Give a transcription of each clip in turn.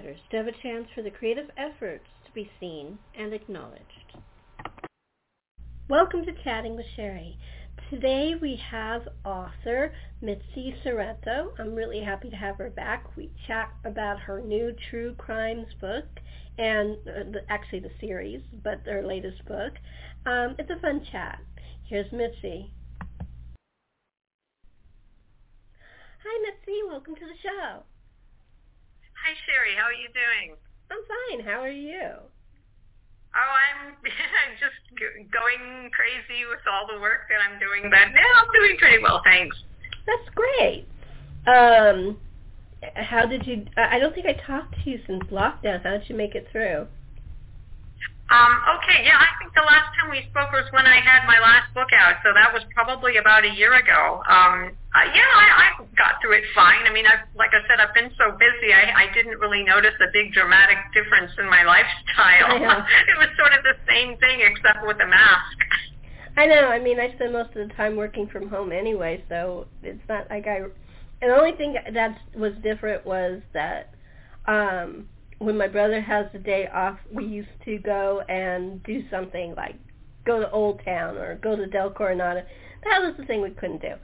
writers to have a chance for the creative efforts to be seen and acknowledged. Welcome to Chatting with Sherri. Today we have author Mitzi Szereto. I'm really happy to have her back. We chat about her new true crimes book and uh, the, actually the series, but their latest book. Um, it's a fun chat. Here's Mitzi. Hi Mitzi, welcome to the show. Hi Sherri, how are you doing? I'm fine. How are you? Oh, I'm just going crazy with all the work that I'm doing, but yeah, I'm doing pretty well, thanks. That's great. Um, how did you? I don't think I talked to you since lockdown. How did you make it through? Um, okay, yeah, I think the last time we spoke was when I had my last book out, so that was probably about a year ago. Um, uh, yeah, I, I got through it fine. I mean, I've, like I said, I've been so busy, I, I didn't really notice a big dramatic difference in my lifestyle. it was sort of the same thing except with a mask. I know. I mean, I spend most of the time working from home anyway, so it's not like I. And the only thing that was different was that um when my brother has the day off, we used to go and do something like go to Old Town or go to Del Coronado. That was the thing we couldn't do.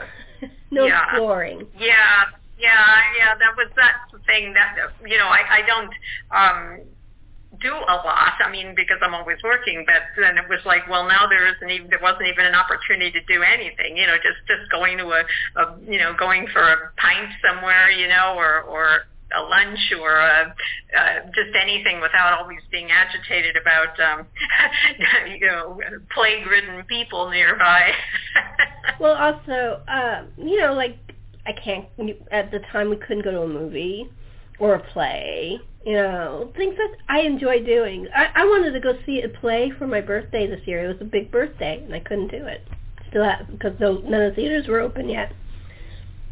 no yeah. exploring. Yeah, yeah, yeah. That was that's the thing that you know I I don't um do a lot. I mean, because I'm always working. But then it was like, well, now there isn't even there wasn't even an opportunity to do anything. You know, just just going to a, a you know going for a pint somewhere, you know, or or a lunch or a, uh, just anything without always being agitated about um, you know plague-ridden people nearby. well, also, uh, you know, like I can't at the time we couldn't go to a movie or a play. You know, things that I enjoy doing. I, I wanted to go see a play for my birthday this year. It was a big birthday, and I couldn't do it. Still, because none of the theaters were open yet.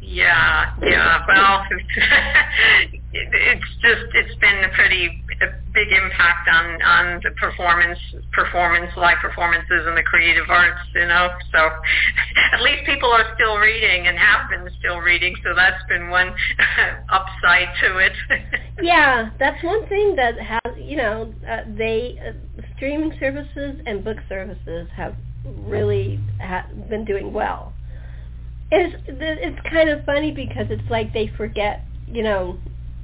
Yeah, yeah. Well, it's just it's been a pretty a big impact on on the performance performance live performances and the creative arts. You know, so at least people are still reading and have been still reading. So that's been one upside to it. yeah, that's one thing that has you know uh, they uh, streaming services and book services have really ha- been doing well it's it's kind of funny because it's like they forget, you know,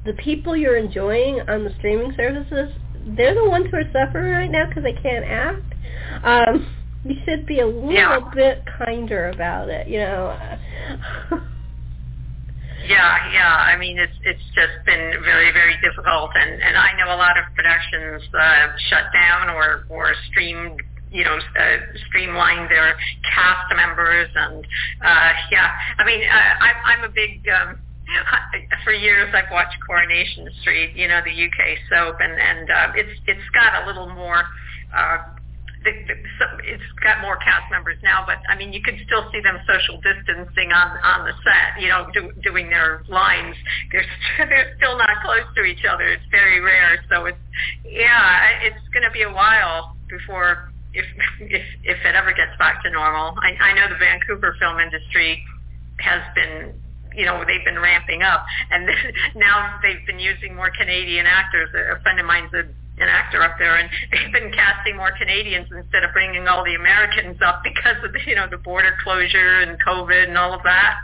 the people you're enjoying on the streaming services, they're the ones who are suffering right now because they can't act. Um, you should be a little yeah. bit kinder about it, you know. yeah, yeah. I mean, it's it's just been very very difficult, and and I know a lot of productions uh, shut down or or streamed you know, uh, streamline their cast members and uh, yeah. I mean, uh, I, I'm a big. Um, for years I've watched Coronation Street, you know, the UK soap, and and uh, it's it's got a little more. Uh, the, the, so it's got more cast members now, but I mean, you can still see them social distancing on on the set. You know, do, doing their lines. They're they're still not close to each other. It's very rare. So it's yeah, it's going to be a while before if if if it ever gets back to normal. I, I know the Vancouver film industry has been you know they've been ramping up and now they've been using more Canadian actors. A friend of mine's a, an actor up there, and they've been casting more Canadians instead of bringing all the Americans up because of you know the border closure and COVID and all of that.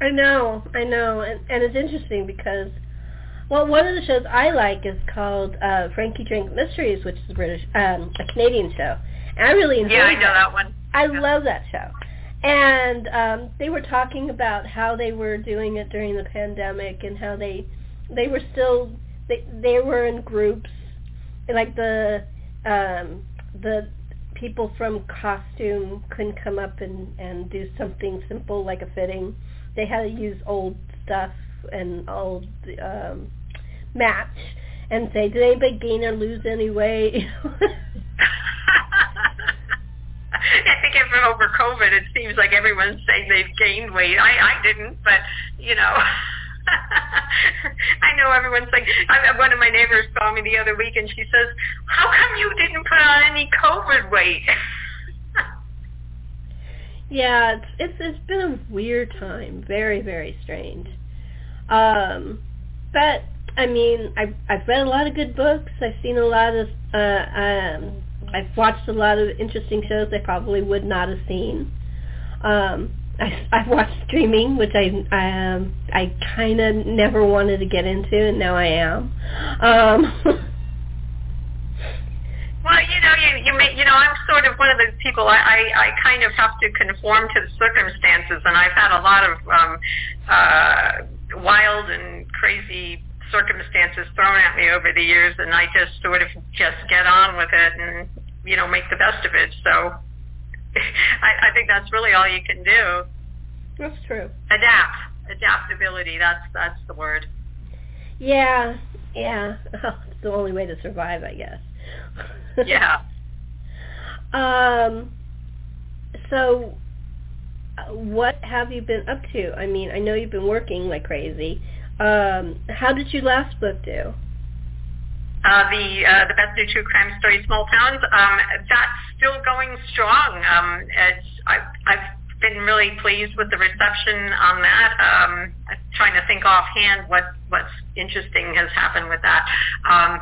I know, I know, and and it's interesting because well, one of the shows I like is called uh, Frankie Drake Mysteries, which is a British, um, a Canadian show. And I really enjoy. Yeah, I know that, that one. I yeah. love that show. And um, they were talking about how they were doing it during the pandemic and how they they were still they they were in groups like the um the people from costume couldn't come up and and do something simple like a fitting they had to use old stuff and old um match and say, did anybody gain or lose any weight? I think if over COVID, it seems like everyone's saying they've gained weight. I, I didn't, but you know. I know everyone's like, I, one of my neighbors saw me the other week and she says, how come you didn't put on any COVID weight? Yeah, it's it's it's been a weird time. Very very strange. Um, but I mean, I've I've read a lot of good books. I've seen a lot of uh, um, I've watched a lot of interesting shows I probably would not have seen. Um, I, I've watched streaming, which I um, I kind of never wanted to get into, and now I am. Um, Well, you know, you you may, you know, I'm sort of one of those people. I, I I kind of have to conform to the circumstances, and I've had a lot of um, uh, wild and crazy circumstances thrown at me over the years, and I just sort of just get on with it and you know make the best of it. So I, I think that's really all you can do. That's true. Adapt, adaptability. That's that's the word. Yeah, yeah. it's the only way to survive, I guess. Yeah. um. So, uh, what have you been up to? I mean, I know you've been working like crazy. Um, how did your last book do? Uh, the uh, the best new true crime story, Small Towns. Um, that's still going strong. Um, it's I, I've been really pleased with the reception on that. Um, I'm trying to think offhand what what's interesting has happened with that. Um,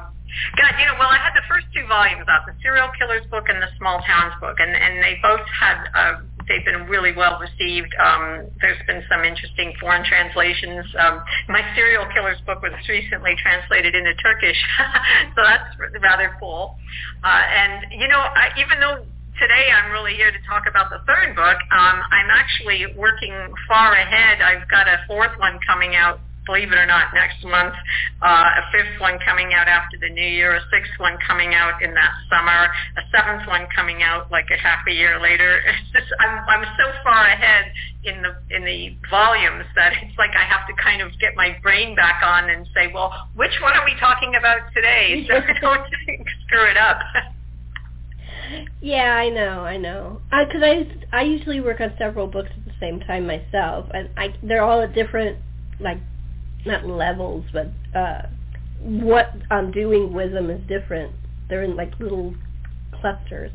God, you know, well, I had the first two volumes out, the serial killers book and the small towns book, and and they both had uh, they've been really well received. Um, there's been some interesting foreign translations. Um, my serial killers book was recently translated into Turkish, so that's rather cool. Uh, and you know, I, even though today I'm really here to talk about the third book. Um, I'm actually working far ahead. I've got a fourth one coming out believe it or not, next month, uh, a fifth one coming out after the new year, a sixth one coming out in that summer, a seventh one coming out like a half a year later. It's just I'm I'm so far ahead in the in the volumes that it's like I have to kind of get my brain back on and say, well, which one are we talking about today? So I don't screw it up. Yeah, I know, I know. Because I, I usually work on several books at the same time myself, and I they're all at different like not levels, but uh, what I'm doing with them is different. They're in like little clusters,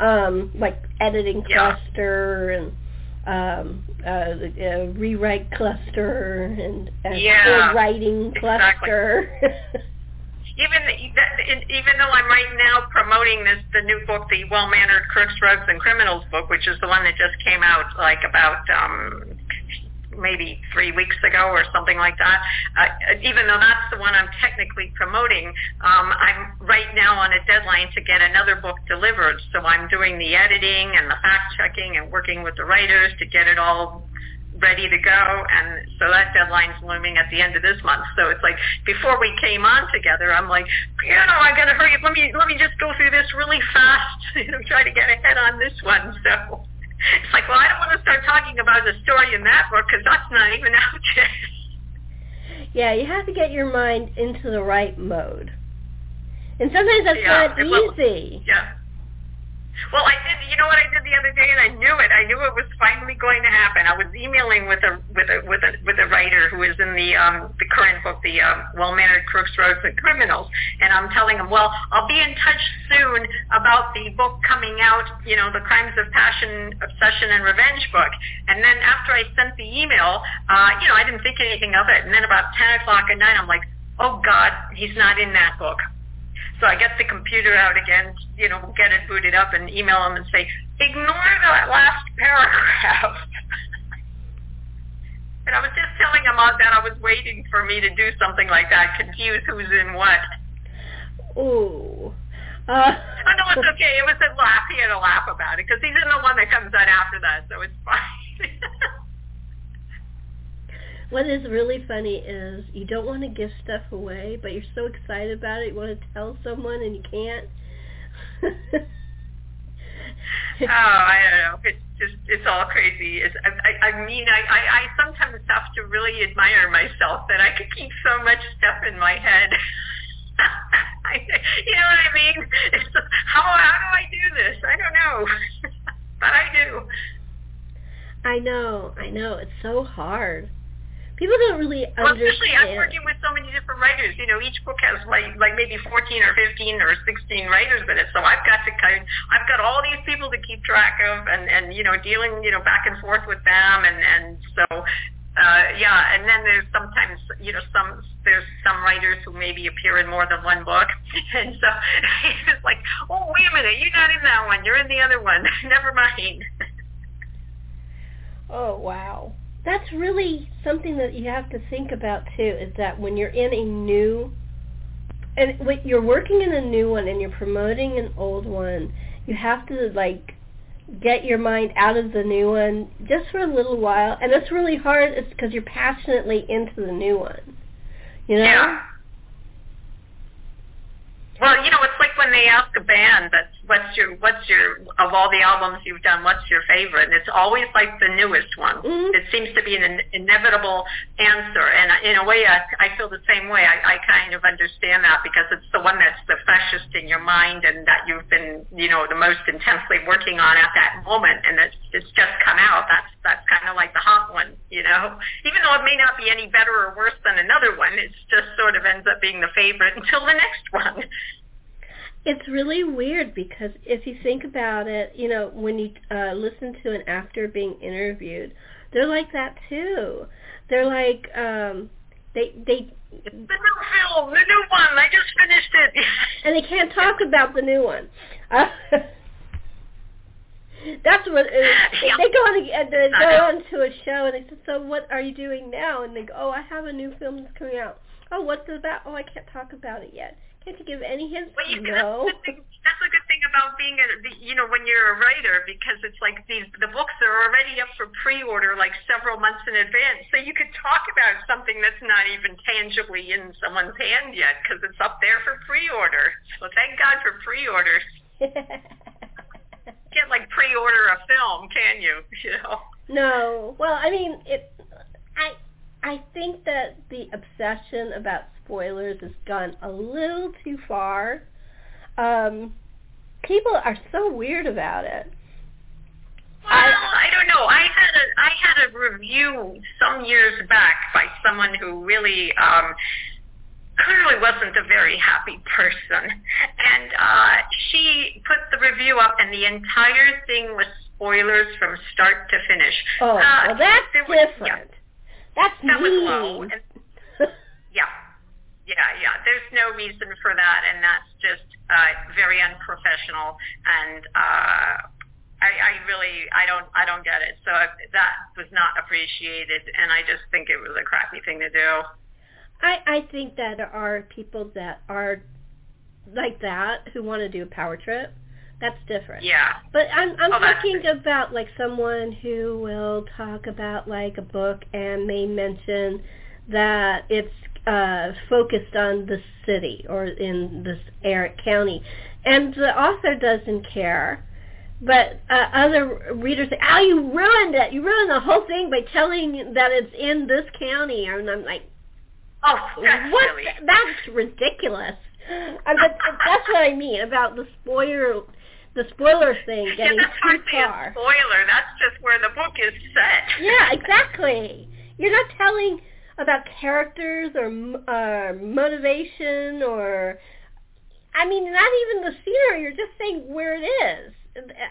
um, like editing Yeah. cluster and um, uh, uh, rewrite cluster and uh, Yeah, writing exactly. cluster. even even though I'm right now promoting this the new book, the Well Mannered Crooks, Rogues, and Criminals book, which is the one that just came out like about um, maybe three weeks ago or something like that. Uh, even though that's the one I'm technically promoting, um, I'm right now on a deadline to get another book delivered. So I'm doing the editing and the fact checking and working with the writers to get it all ready to go and so that deadline's looming at the end of this month so it's like before we came on together i'm like you know i gotta hurry up let me let me just go through this really fast you know try to get ahead on this one so it's like well i don't want to start talking about the story in that book because that's not even out yet yeah, you have to get your mind into the right mode. And sometimes that's Yeah, not it will. easy. yeah well, I did. You know what I did the other day, and I knew it. I knew it was finally going to happen. I was emailing with a with a with a with a writer who is in the um the current book, the um, Well Mannered Crooks, Rogues, and Criminals, and I'm telling him, well, I'll be in touch soon about the book coming out. You know, the Crimes of Passion, Obsession, and Revenge book. And then after I sent the email, uh, you know, I didn't think anything of it. And then about ten o'clock at night, I'm like, oh God, he's not in that book. So I get the computer out again, you know, get it booted up and email them and say, ignore that last paragraph. and I was just telling him all that I was waiting for me to do something like that, confuse who's in what. Ooh. Uh, Oh, no, it's okay. It was a laugh. He had a laugh about it because he's in the one that comes out after that, so it's fine. What is really funny is you don't want to give stuff away, but you're so excited about it, you want to tell someone and you can't. oh, I don't know. It's just it's all crazy. It's, I, I, I mean, I, I, I sometimes have to really admire myself that I could keep so much stuff in my head. You know what I mean? It's, how how do I do this? I don't know, but I do. I know, I know. It's so hard People don't really well, understand. especially I'm working with so many different writers. You know, each book has like like maybe 14 or 15 or 16 writers in it. So I've got to kind, I've got all these people to keep track of, and and you know, dealing you know back and forth with them, and and so uh, yeah, and then there's sometimes, you know, some there's some writers who maybe appear in more than one book, and so it's like, oh, wait a minute, you're not in that one, you're in the other one. Never mind. oh wow, that's really something that you have to think about too. Is that when you're in a new, and when you're working in a new one and you're promoting an old one, you have to like get your mind out of the new one just for a little while. And it's really hard. It's because you're passionately into the new one. You know? Yeah. Well, you know, it's like when they ask a band that's what's your what's your of all the albums you've done, what's your favorite? And it's always like the newest one. Mm-hmm. It seems to be an inevitable answer, and in a way, I, I feel the same way. I, I kind of understand that because it's the one that's the freshest in your mind, and that you've been, you know, the most intensely working on at that moment, and it's it's just come out. That's that's kind of like the hot one, you know. Even though it may not be any better or worse than another one, it's just sort of ends up being the favorite until the next one. It's really weird because if you think about it, you know, when you uh, listen to an actor being interviewed, they're like that too. They're like, um, they they. The new film, the new one. I just finished it. and they can't talk about the new one. Uh, that's what uh, Yeah. they go on. A, they go on to a show and they say, "So what are you doing now?" And they go, "Oh, I have a new film that's coming out." Oh, what's it about? Oh, I can't talk about it yet. Can't you give any hints? Well, you, no. that's, the thing, that's a good thing about being a, the- you know, when you're a writer because it's like these the books are already up for pre-order like several months in advance, so you could talk about something that's not even tangibly in someone's hand yet because it's up there for pre-order. So thank God for pre-orders. Can't like pre-order a film, can you? You know. No. Well, I mean, it. I I think that the obsession about spoilers has gone a little too far. Um, people are so weird about it. Well, I don't know. I had a I had a review some years back by someone who really um clearly wasn't a very happy person. And uh she put the review up and the entire thing was spoilers from start to finish. Oh, Uh, well, that's there was- different. That's That was low. And yeah. Yeah, yeah. There's no reason for that and that's just uh very unprofessional and uh I, I really I don't I don't get it. So that was not appreciated and I just think it was a crappy thing to do. I I think that there are people that are like that who want to do a power trip. That's different. Yeah. But I'm I'm Oh, talking about like someone who will talk about like a book and may mention that it's uh focused on the city or in this area county. And the author doesn't care. But uh, other readers say oh you ruined it. You ruined the whole thing by telling that it's in this county. And i'm like Oh, that's what? silly. that's ridiculous. But that's what i mean about the spoiler the spoiler thing Yeah, getting that's too far spoiler. That's just where the book is set. yeah, exactly. You're not telling about characters or uh, motivation or, I mean, not even the scenery. You're just saying where it is.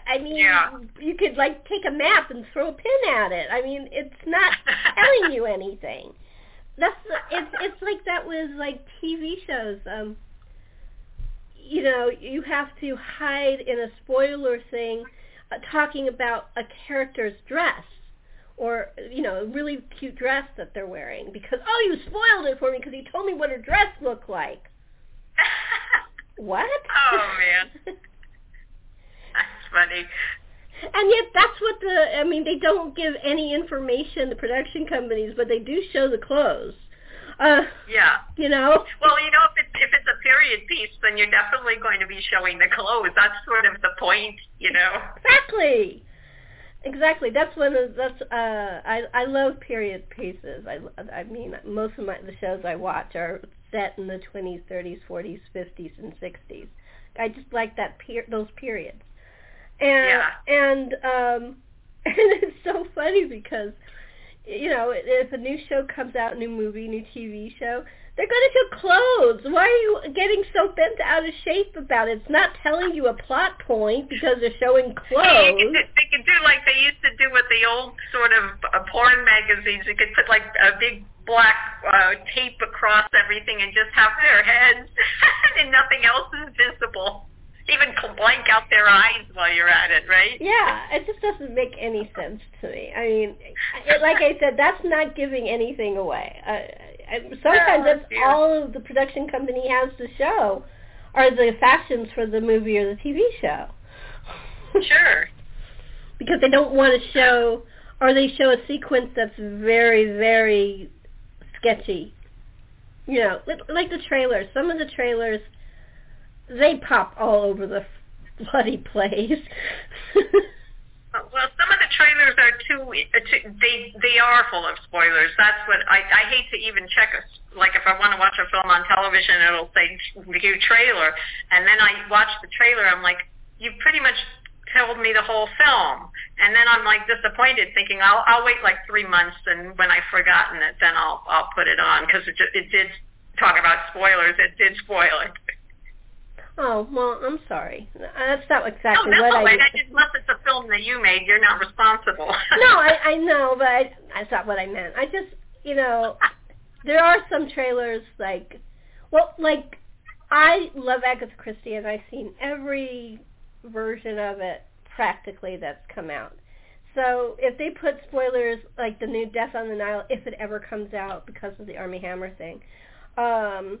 I mean, Yeah. you could like take a map and throw a pin at it. I mean, it's not telling you anything. That's it's it's like that with like TV shows. Um, you know, you have to hide in a spoiler thing, uh, talking about a character's dress or you know a really cute dress that they're wearing because oh you spoiled it for me because you told me what her dress looked like. What? oh man, that's funny. And yet that's what the I mean they don't give any information the production companies but they do show the clothes. Uh Yeah. you know? Well, you know, if it's if it's a period piece, then you're definitely going to be showing the clothes. That's sort of the point, you know. Exactly. Exactly. That's one of that's uh I I love period pieces. I I mean most of my the shows I watch are set in the 20s, 30s, 40s, 50s and 60s. I just like that per- those periods. And Yeah. and um and it's so funny because you know, if a new show comes out, new movie, new TV show, they're going to show clothes. Why are you getting so bent out of shape about it? It's not telling you a plot point because they're showing clothes. They could, they could do like they used to do with the old sort of uh, porn magazines. You could put like a big black uh, tape across everything and just have their heads and nothing else is visible even blank out their eyes while you're at it, right? Yeah, it just doesn't make any sense to me. I mean, it, like I said, that's not giving anything away. Uh, sometimes that's dear. all the production company has to show are the fashions for the movie or the TV show. Sure. because they don't want to show, or they show a sequence that's very, very sketchy. You know, like the trailers. Some of the trailers they pop all over the bloody place. Well, some of the trailers are too, uh, too they they are full of spoilers. That's what I I hate to even check a, like if I want to watch a film on television, it'll say view trailer, and then I watch the trailer. I'm like, you pretty much told me the whole film, and then I'm like disappointed, thinking I'll I'll wait like three months, and when I've forgotten it, then I'll I'll put it on because it it did talk about spoilers. It did spoil it. Oh well, I'm sorry. That's not No, exactly that's what I. right. I just unless it's a film that you made, you're not responsible. no, I, I know, but I, that's not what I meant. I just, you know, there are some trailers like, well, like I love Agatha Christie, and I've seen every version of it practically that's come out. So if they put spoilers like the new Death on the Nile, if it ever comes out because of the Armie Hammer thing, um,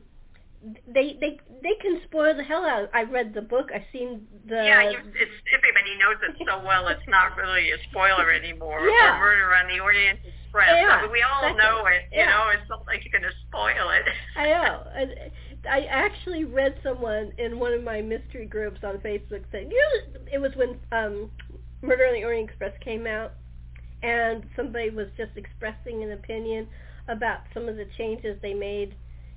they they they can spoil the hell out. I read the book. I've seen the Yeah, you, it's everybody knows it so well. It's not really a spoiler anymore. Yeah. Or Murder on the Orient Express. Yeah, I mean, we all exactly. know it. You Yeah. know, it's not like you're going to spoil it. I know. And I actually read someone in one of my mystery groups on Facebook saying, you know, it was when um, Murder on the Orient Express came out, and somebody was just expressing an opinion about some of the changes they made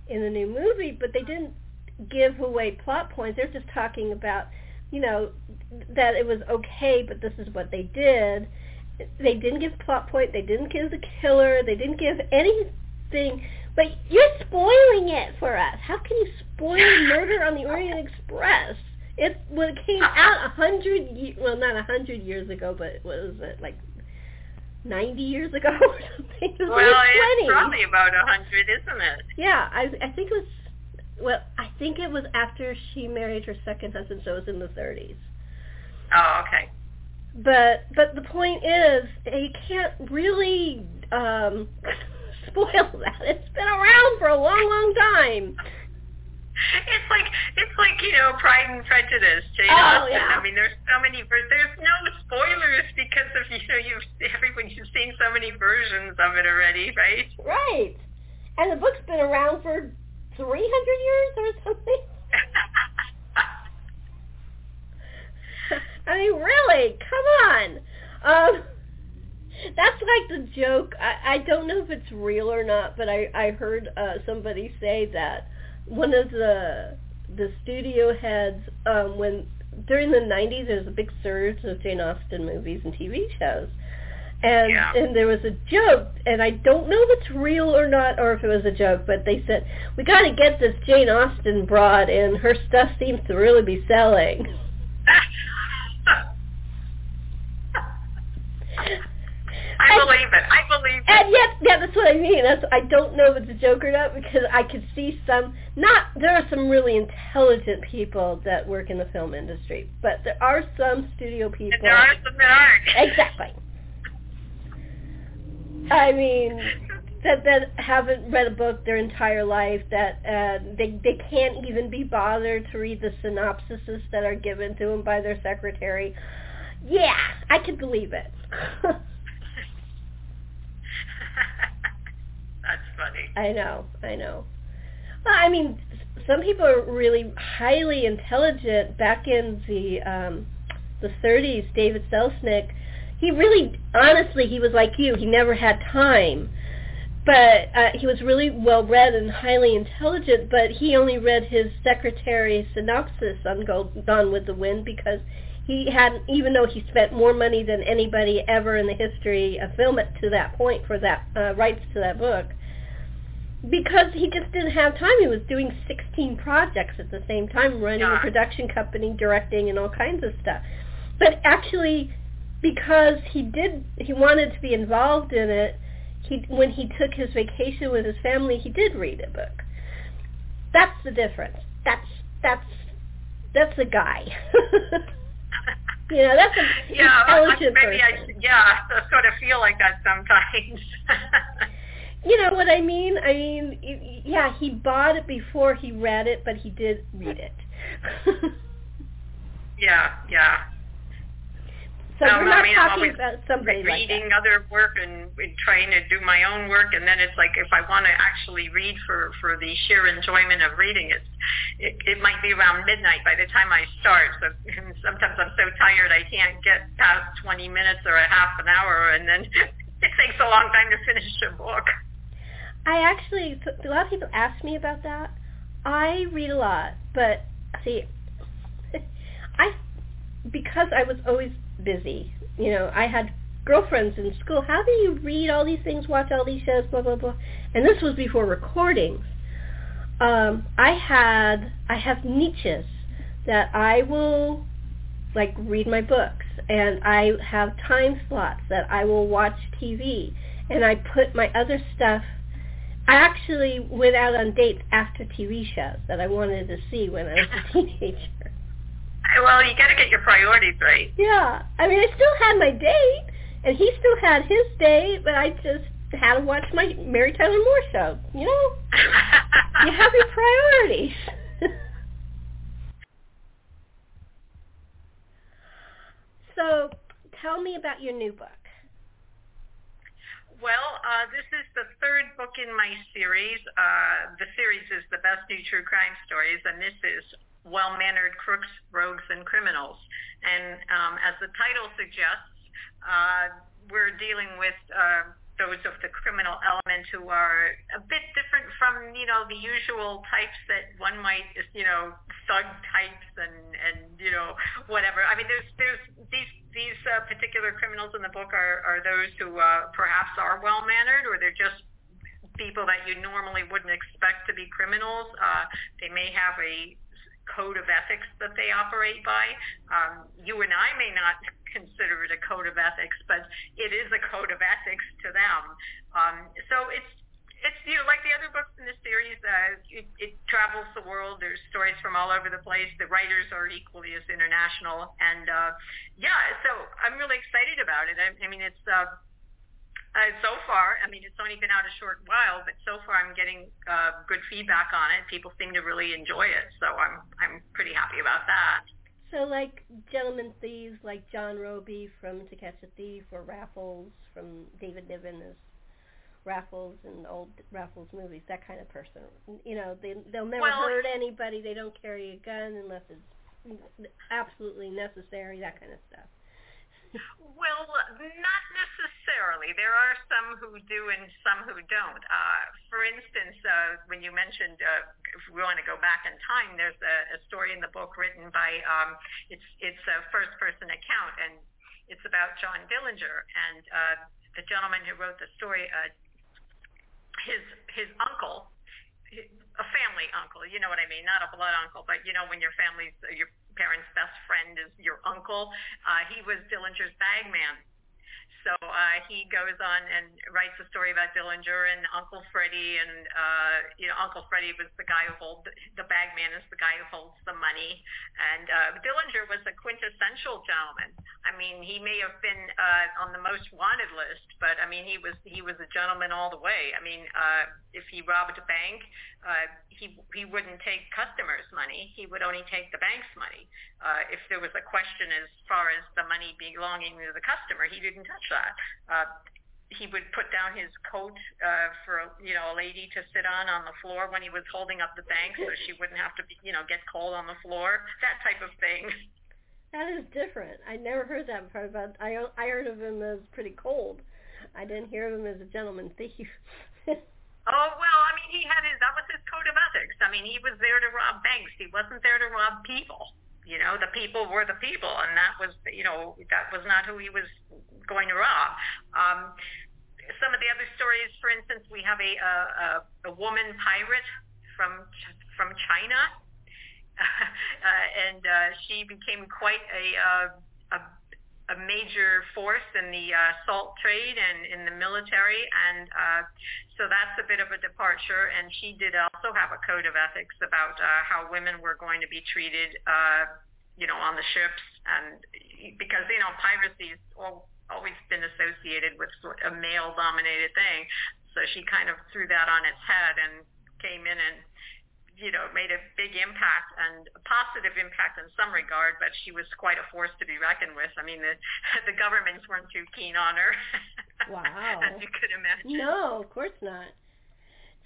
in the new movie, but they didn't give away plot points. They're just talking about, you know, that it was okay, but this is what they did. They didn't give plot point. They didn't give the killer. They didn't give anything. But you're spoiling it for us. How can you spoil Murder on the Orient Express? It when it came out a hundred, well, not a hundred years ago, but what was it like? Ninety years ago or something? Well, it's 20. probably about a hundred, isn't it? Yeah, I I think it was well, I think it was after she married her second husband, so it was in the 30s. Oh, okay. But but the point is, you can't really um spoil that. It's been around for a long, long time. It's like it's like you know Pride and Prejudice, Jane Oh, Austen. yeah. I mean, there's so many. There's no spoilers because of you know you've everyone you've seen so many versions of it already, right? Right. And the book's been around for 300 years or something. I mean, really, come on. Um, that's like the joke. I, I don't know if it's real or not, but I, I heard uh, somebody say that one of the the studio heads um, when during the 90s there was a big surge of Jane Austen movies and TV shows. And Yeah. and there was a joke, and I don't know if it's real or not, or if it was a joke, but they said we got to get this Jane Austen broad, and her stuff seems to really be selling. I believe it. I believe it. And yet, yeah, that's what I mean. That's I don't know if it's a joke or not because I could see some. Not there are some really intelligent people that work in the film industry, but there are some studio people. And there are some that aren't. Exactly. I mean, that that haven't read a book their entire life. That uh, they they can't even be bothered to read the synopsises that are given to them by their secretary. Yeah, I could believe it. That's funny. I know, I know. Well, I mean, some people are really highly intelligent. Back in the um, the 30s, David Selznick, he really, honestly, he was like you. He never had time, but uh, he was really well read and highly intelligent. But he only read his secretary's synopsis on Go- Gone with the Wind because he had, even though he spent more money than anybody ever in the history of film it to that point for that uh, rights to that book, because he just didn't have time. He was doing 16 projects at the same time, running Yeah. a production company, directing, and all kinds of stuff. But actually, because he did, he wanted to be involved in it. He, when he took his vacation with his family, he did read a book. That's the difference. That's that's that's a guy. you know, that's an yeah, intelligent maybe person. I yeah, I sort of feel like that sometimes. You know what I mean? I mean, yeah, he bought it before he read it, but he did read it. yeah, yeah. So No, we're no, not I mean, I'm talking about somebody like reading that. other work and, and trying to do my own work, and then it's like if I want to actually read for for the sheer enjoyment of reading it, it, it might be around midnight by the time I start. So sometimes I'm so tired I can't get past 20 minutes or a half an hour, and then it takes a long time to finish a book. I actually, a lot of people ask me about that. I read a lot, but see, I because I was always busy. You know, I had girlfriends in school. How do you read all these things, watch all these shows, blah blah blah? And this was before recordings. Um, I had I have niches that I will like read my books, and I have time slots that I will watch TV, and I put my other stuff I actually went out on dates after TV shows that I wanted to see when I was a teenager. Well, you got to get your priorities right. Yeah. I mean, I still had my date, and he still had his date, but I just had to watch my Mary Tyler Moore show. You know, you have your priorities. so, tell me about your new book. Well, uh, this is the third book in my series. Uh, the series is the best new true crime stories, and this is well-mannered crooks, rogues, and criminals. And um, as the title suggests, uh, we're dealing with uh, those of the criminal element who are a bit different from, you know, the usual types that one might, you know, thug types and, and you know, whatever. I mean, there's, there's these, these uh, particular criminals in the book are, are those who uh, perhaps are well-mannered or they're just people that you normally wouldn't expect to be criminals. Uh, they may have a code of ethics that they operate by. Um, you and I may not consider it a code of ethics, but it is a code of ethics to them. Um, so it's it's you know like the other books in the series, uh, it, it travels the world. There's stories from all over the place. The writers are equally as international, and uh, yeah, so I'm really excited about it. I, I mean, it's. Uh, uh, so far, I mean, it's only been out a short while, but so far I'm getting uh, good feedback on it. People seem to really enjoy it, so I'm I'm pretty happy about that. So, like Gentlemen Thieves, like John Robie from To Catch a Thief, or Raffles from David Niven as Raffles in old Raffles movies, that kind of person. You know, they they'll never Well- hurt anybody. They don't carry a gun unless it's absolutely necessary. That kind of stuff. Well, not necessarily. There are some who do and some who don't. Uh, for instance, uh, when you mentioned, uh, if we want to go back in time, there's a, a story in the book written by, um, it's it's a first-person account, and it's about John Dillinger, and uh, the gentleman who wrote the story, uh, his his uncle, a family uncle, you know what I mean, not a blood uncle, but you know when your family's your parents' best friend is your uncle. Uh, he was Dillinger's bagman. So uh, he goes on and writes a story about Dillinger and Uncle Freddie, and uh, you know Uncle Freddie was the guy who holds the bagman is the guy who holds the money, and uh, Dillinger was a quintessential gentleman. I mean, he may have been uh, on the most wanted list, but I mean he was he was a gentleman all the way. I mean, uh, if he robbed a bank, uh, he he wouldn't take customers' money. He would only take the bank's money. Uh, if there was a question as far as the money belonging to the customer, he didn't touch that. Uh, he would put down his coat uh, for you know a lady to sit on on the floor when he was holding up the bank, so she wouldn't have to be you know get cold on the floor. That type of thing. That is different. I never heard that part about. I I heard of him as pretty cold. I didn't hear of him as a gentleman thief. Oh well, I mean, he was there to rob banks. He wasn't there to rob people. You know, the people were the people, and that was, you know, that was not who he was going to rob. Um, some of the other stories, for instance, we have a a, a woman pirate from from China, uh, and uh, she became quite a, uh, a major force in the uh, salt trade and in the military, and uh, so that's a bit of a departure. And she did also have a code of ethics about uh, how women were going to be treated, uh, you know, on the ships, and because you know piracy all, always been associated with a male-dominated thing, so she kind of threw that on its head and came in and you know, made a big impact and a positive impact in some regard, but she was quite a force to be reckoned with. I mean, the the governments weren't too keen on her. Wow. as you could imagine. No, of course not.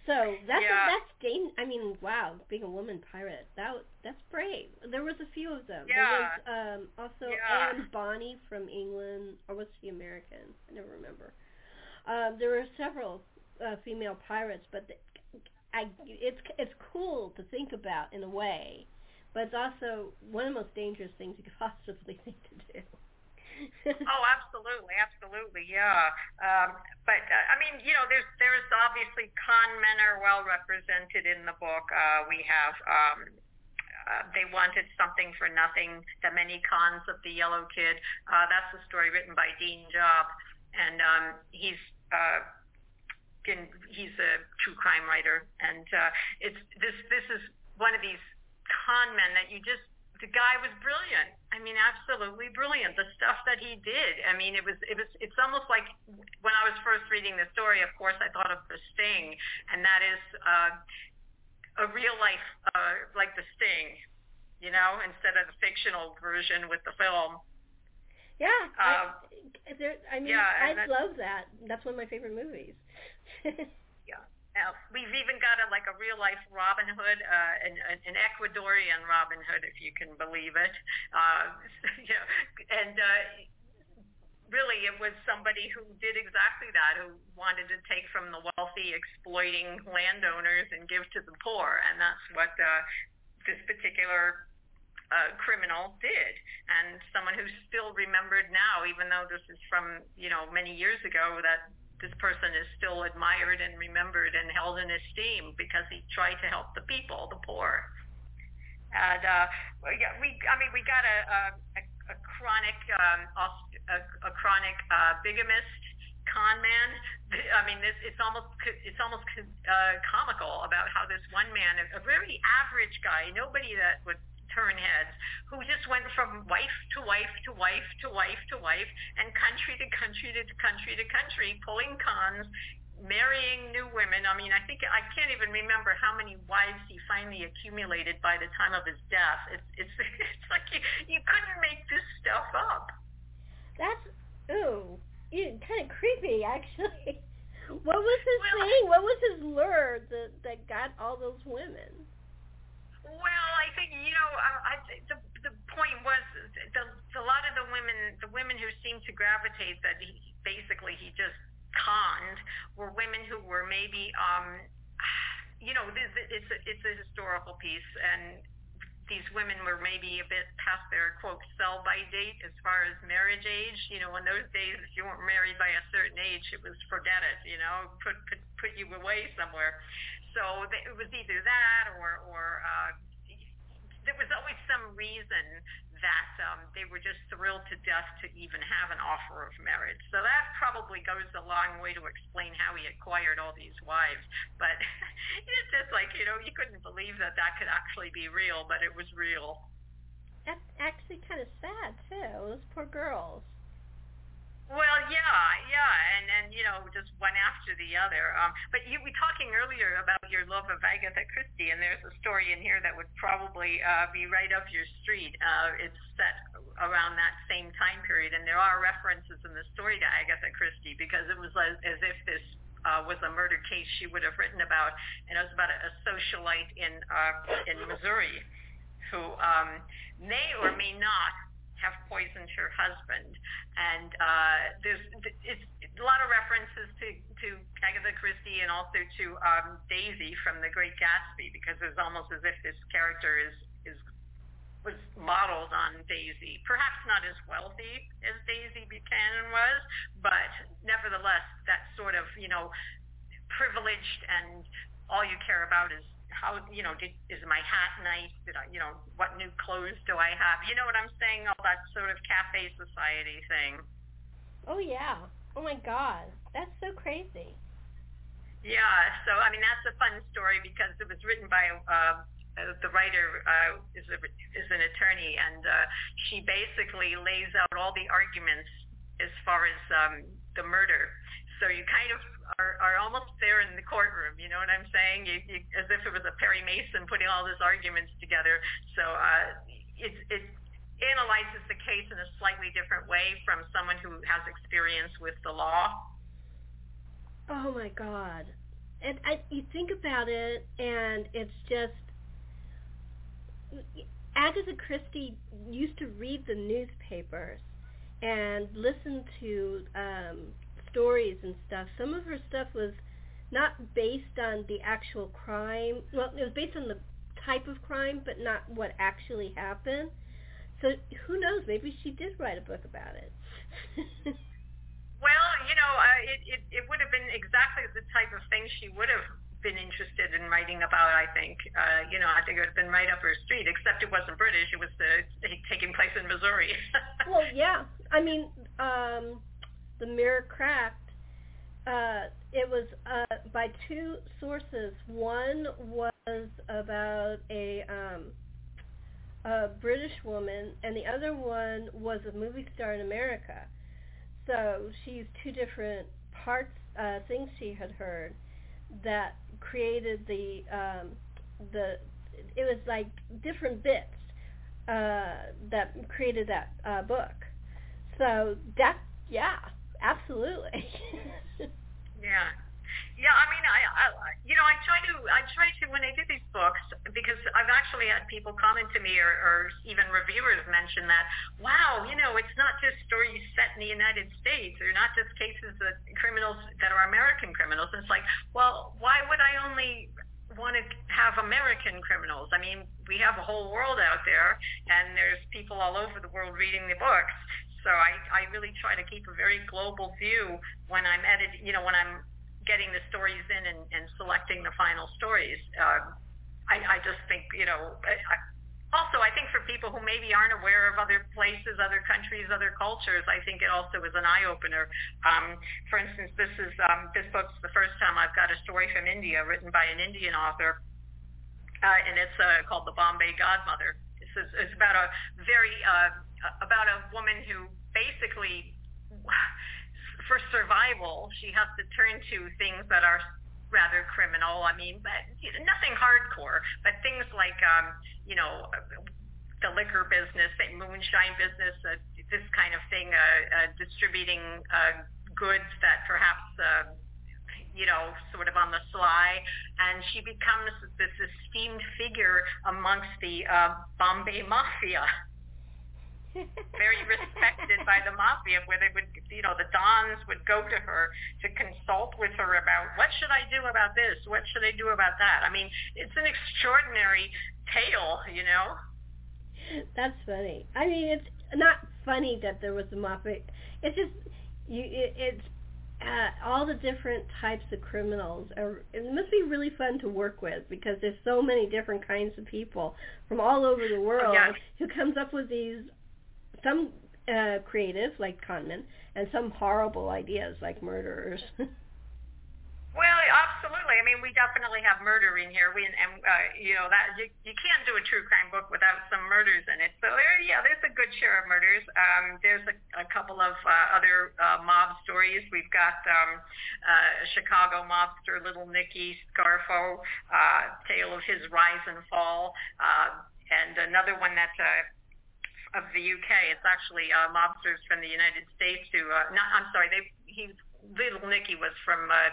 So that's yeah. that's dang, I mean, wow, being a woman pirate, that that's brave. There was a few of them. Yeah. There was um, also yeah. Anne Bonny from England, or was she American? I never remember. Um, there were several uh, female pirates, but the, I it's it's cool to think about in a way, but it's also one of the most dangerous things you could possibly think to do. oh, absolutely, absolutely, yeah. Um, but uh, I mean, you know, there's there's obviously con men are well represented in the book. Uh, we have. Um, uh, they wanted something for nothing. The many cons of the Yellow Kid. Uh, that's a story written by Dean Jobb, and um, he's uh, and he's a true crime writer, and uh, it's this this is one of these con men that you just the guy was brilliant. I mean, absolutely brilliant. The stuff that he did. I mean, it was it was it's almost like when I was first reading the story. Of course, I thought of The Sting, and that is uh, a real life uh, like The Sting, you know, instead of the fictional version with the film. Yeah, I, um, there, I mean, yeah, I love that. That's one of my favorite movies. yeah. Now, we've even got a like a real life Robin Hood, uh, an, an Ecuadorian Robin Hood, if you can believe it. Uh, you know, and uh, really, it was somebody who did exactly that, who wanted to take from the wealthy, exploiting landowners and give to the poor, and that's what uh, this particular uh, criminal did, and someone who's still remembered now, even though this is from you know many years ago, that this person is still admired and remembered and held in esteem because he tried to help the people, the poor. And uh, yeah, we I mean we got a a, a chronic um, a, a chronic uh, bigamist con man. I mean, this it's almost it's almost uh, comical about how this one man, a very average guy, nobody that would turn heads who just went from wife to wife to wife to wife to wife and country to country to country to country, pulling cons, marrying new women. I mean, I think I can't even remember how many wives he finally accumulated by the time of his death. It's it's it's like you, you couldn't make this stuff up. That's ooh, kind of creepy actually. What was his well, thing? What was his lure that that got all those women? Well, I think you know, I, I, the the point was the, the, a lot of the women, the women who seemed to gravitate that he basically he just conned were women who were maybe, um, you know, this, it's a, it's a historical piece, and these women were maybe a bit past their quote sell by date as far as marriage age. You know, in those days, if you weren't married by a certain age, it was forget it. You know, put put put you away somewhere. So it was either that or or uh, there was always some reason that um, they were just thrilled to death to even have an offer of marriage. So that probably goes a long way to explain how he acquired all these wives. But it's just like, you know, you couldn't believe that that could actually be real, but it was real. That's actually kind of sad, too. Those poor girls. Well, yeah, yeah, and and you know, just one after the other. Um, but you were talking earlier about your love of Agatha Christie, and there's a story in here that would probably uh, be right up your street. Uh, it's set around that same time period, and there are references in the story to Agatha Christie because it was as, as if this uh, was a murder case she would have written about, and it was about a, a socialite in uh, in Missouri who um, may or may not have poisoned her husband. And uh, there's it's a lot of references to, to Agatha Christie and also to um, Daisy from The Great Gatsby because it's almost as if this character is is was modeled on Daisy. Perhaps not as wealthy as Daisy Buchanan was, but nevertheless, that sort of, you know, privileged and all you care about is how, you know, did, is my hat nice? Did I, you know, what new clothes do I have? You know what I'm saying? All that sort of cafe society thing. Oh yeah. Oh my God. That's so crazy. Yeah. So I mean, that's a fun story because it was written by uh, uh, the writer uh, is a, is an attorney, and uh, she basically lays out all the arguments as far as um, the murder. So you kind of are, are almost there in the courtroom. You know what I'm saying? You, you, as if it was a Perry Mason putting all these arguments together. So uh, it, it analyzes the case in a slightly different way from someone who has experience with the law. Oh my God. And I, you think about it, and it's just Agatha Christie used to read the newspapers and listen to um, stories and stuff. Some of her stuff was not based on the actual crime. Well, it was based on the type of crime, but not what actually happened. So who knows? Maybe she did write a book about it. well, you know, uh, it, it it would have been exactly the type of thing she would have been interested in writing about. I think, uh, you know, I think it would have been right up her street. Except it wasn't British; it was uh, taking place in Missouri. well, yeah. I mean, um, the mirror cracked. Uh, it was uh, by two sources. One was about a um, a British woman, and the other one was a movie star in America. So she used two different parts, uh, things she had heard that created the um, the it was like different bits uh, that created that uh, book. So that yeah, absolutely. yeah. Yeah, I mean, I, I, you know, I try to, I try to when I do these books because I've actually had people comment to me or, or even reviewers mention that, wow, you know, it's not just stories set in the United States or not just cases of criminals that are American criminals. It's like, well, why would I only want to have American criminals. I mean, we have a whole world out there, and there's people all over the world reading the books. So I, I really try to keep a very global view when I'm editing, you know, when I'm getting the stories in and, and selecting the final stories. Uh, I, I just think, you know, I, also I think for people who maybe aren't aware of other places, other countries, other cultures, I think it also is an eye opener. Um, for instance, this is um, this book's the first time I've got a story from India written by an Indian author, uh, and it's uh, called The Bombay Godmother. This it's about a very uh, about a woman who basically for survival, she has to turn to things that are rather criminal. I mean, but nothing hardcore, but things like, um, you know, the liquor business, the moonshine business, uh, this kind of thing, uh, uh, distributing uh, goods that perhaps, uh, you know, sort of on the sly, and she becomes this esteemed figure amongst the uh, Bombay Mafia very respected by the mafia where they would you know the dons would go to her to consult with her about what should i do about this? What should i do about that? I mean it's an extraordinary tale you know? That's funny. I mean it's not funny that there was a mafia. It's just you it, it's uh, all the different types of criminals are it must be really fun to work with because there's so many different kinds of people from all over the world oh, yeah. who comes up with these some uh, creative like Conman, and some horrible ideas like murderers. Well, absolutely. I mean, we definitely have murder in here. We and uh, you know that you, you can't do a true crime book without some murders in it. So there, yeah, there's a good share of murders. Um, there's a, a couple of uh, other uh, mob stories. We've got um, uh, Chicago mobster Little Nicky Scarfo, uh, tale of his rise and fall, uh, and another one that's uh, of the UK. It's actually uh, mobsters from the United States who, uh, not, I'm sorry, they, he, Little Nicky was from, uh,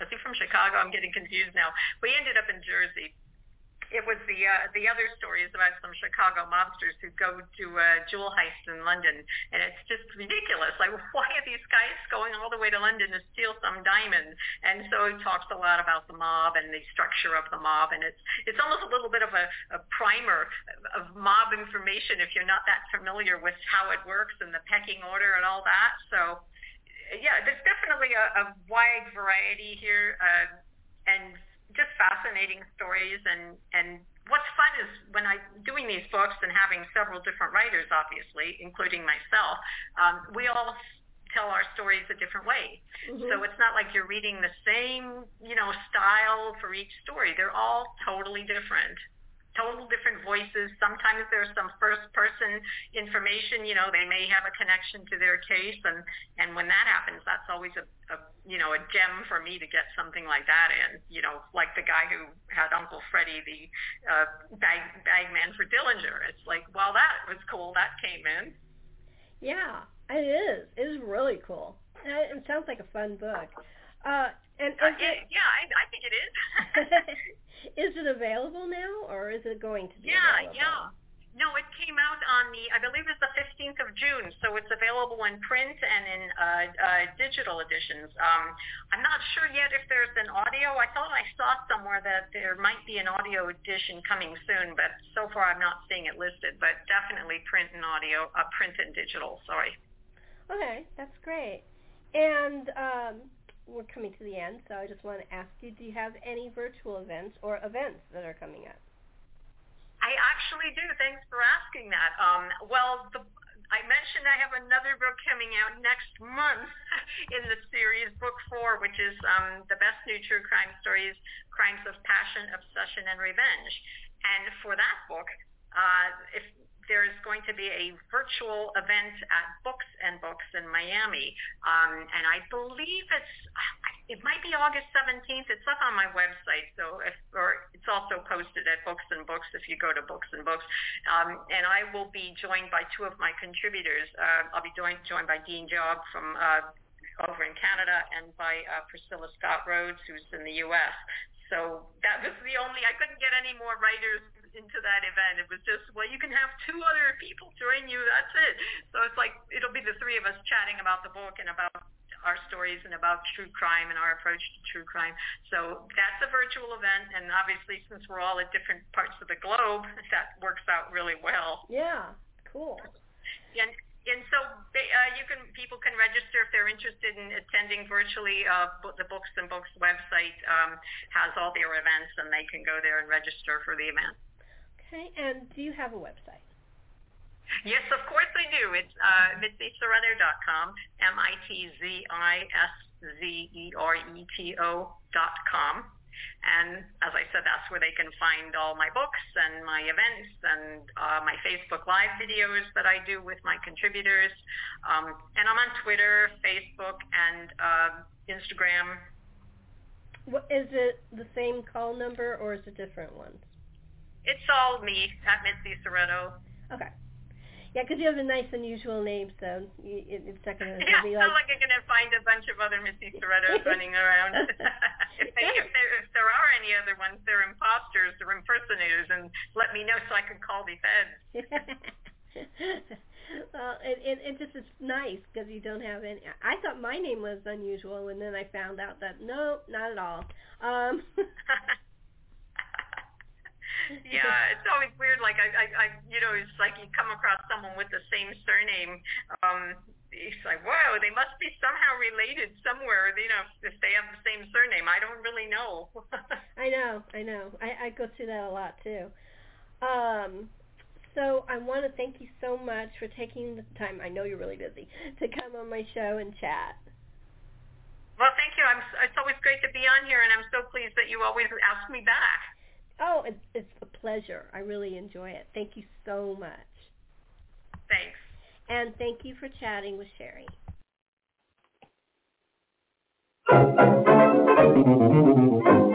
was he from Chicago? I'm getting confused now. He ended up in Jersey. It was the uh, the other stories about some Chicago mobsters who go to a jewel heist in London, and it's just ridiculous. Like, why are these guys going all the way to London to steal some diamond? And so it talks a lot about the mob and the structure of the mob, and it's it's almost a little bit of a, a primer of mob information if you're not that familiar with how it works and the pecking order and all that. So, yeah, there's definitely a, a wide variety here, uh, and just fascinating stories and and what's fun is when I'm doing these books and having several different writers, obviously, including myself, um, we all tell our stories a different way. Mm-hmm. So it's not like you're reading the same, you know, style for each story. They're all totally different total different voices. Sometimes there's some first person information, you know, they may have a connection to their case and, and when that happens, that's always a, a, you know, a gem for me to get something like that in, you know, like the guy who had Uncle Freddie, the uh, bag, bag man for Dillinger. It's like, well, that was cool. That came in. Yeah, it is. It is really cool. It sounds like a fun book. Uh, and uh, it, yeah, I, I think it is. is it available now, or is it going to be? Yeah, available? yeah. No, it came out on the, I believe it's the 15th of June, so it's available in print and in uh, uh, digital editions. Um, I'm not sure yet if there's an audio. I thought I saw somewhere that there might be an audio edition coming soon, but so far I'm not seeing it listed. But definitely print and audio, uh, print and digital. Sorry. Okay, that's great. And um, we're coming to the end, so I just want to ask you, do you have any virtual events or events that are coming up? I actually do. Thanks for asking that. Um, well, the, I mentioned I have another book coming out next month in the series, book four, which is um, the best new true crime stories, crimes of passion, obsession, and revenge. And for that book, uh, if there is going to be a virtual event at Books and Books in Miami, um, and I believe it's it might be August 17th. It's up on my website, so if, or it's also posted at Books and Books if you go to Books and Books. Um, and I will be joined by two of my contributors. Uh, I'll be joined joined by Dean Jobb from uh, over in Canada and by uh, Priscilla Scott Rhodes, who's in the U.S. So that was the only, I couldn't get any more writers into that event. It was just, well, you can have two other people join you. That's it. So it's like it'll be the three of us chatting about the book and about our stories and about true crime and our approach to true crime. So that's a virtual event, and obviously, since we're all at different parts of the globe, that works out really well. Yeah, cool. And and so they, uh, you can people can register if they're interested in attending virtually. Uh, the Books and Books website um, has all their events, and they can go there and register for the event. Okay, and do you have a website? Yes, of course I do. It's uh, M-I-T-Z-I-S-Z-E-R-E-T-O dot com. And as I said, that's where they can find all my books and my events and uh, my Facebook Live videos that I do with my contributors. Um, and I'm on Twitter, Facebook, and uh, Instagram. What, is it the same call number or is it a different ones? It's all me at Mitzi. Okay. Yeah, because you have a nice, unusual name, so you, it, it's not going to yeah, be like... like... like you're going to find a bunch of other Mitzi Szeretos running around. if, they, if, there, if there are any other ones, they're imposters they're impersonators, and let me know so I can call the feds. well, it, it, it just is nice because you don't have any... I thought my name was unusual, and then I found out that, no, not at all. Um yeah, it's always weird. Like I, I, you know, it's like you come across someone with the same surname. Um, it's like, wow, they must be somehow related somewhere. You know, if they have the same surname, I don't really know. I know, I know. I, I go through that a lot too. Um, so I want to thank you so much for taking the time. I know you're really busy to come on my show and chat. Well, thank you. I'm, it's always great to be on here, and I'm so pleased that you always ask me back. Oh, it's, it's pleasure. I really enjoy it. Thank you so much. Thanks. And thank you for chatting with Sherri.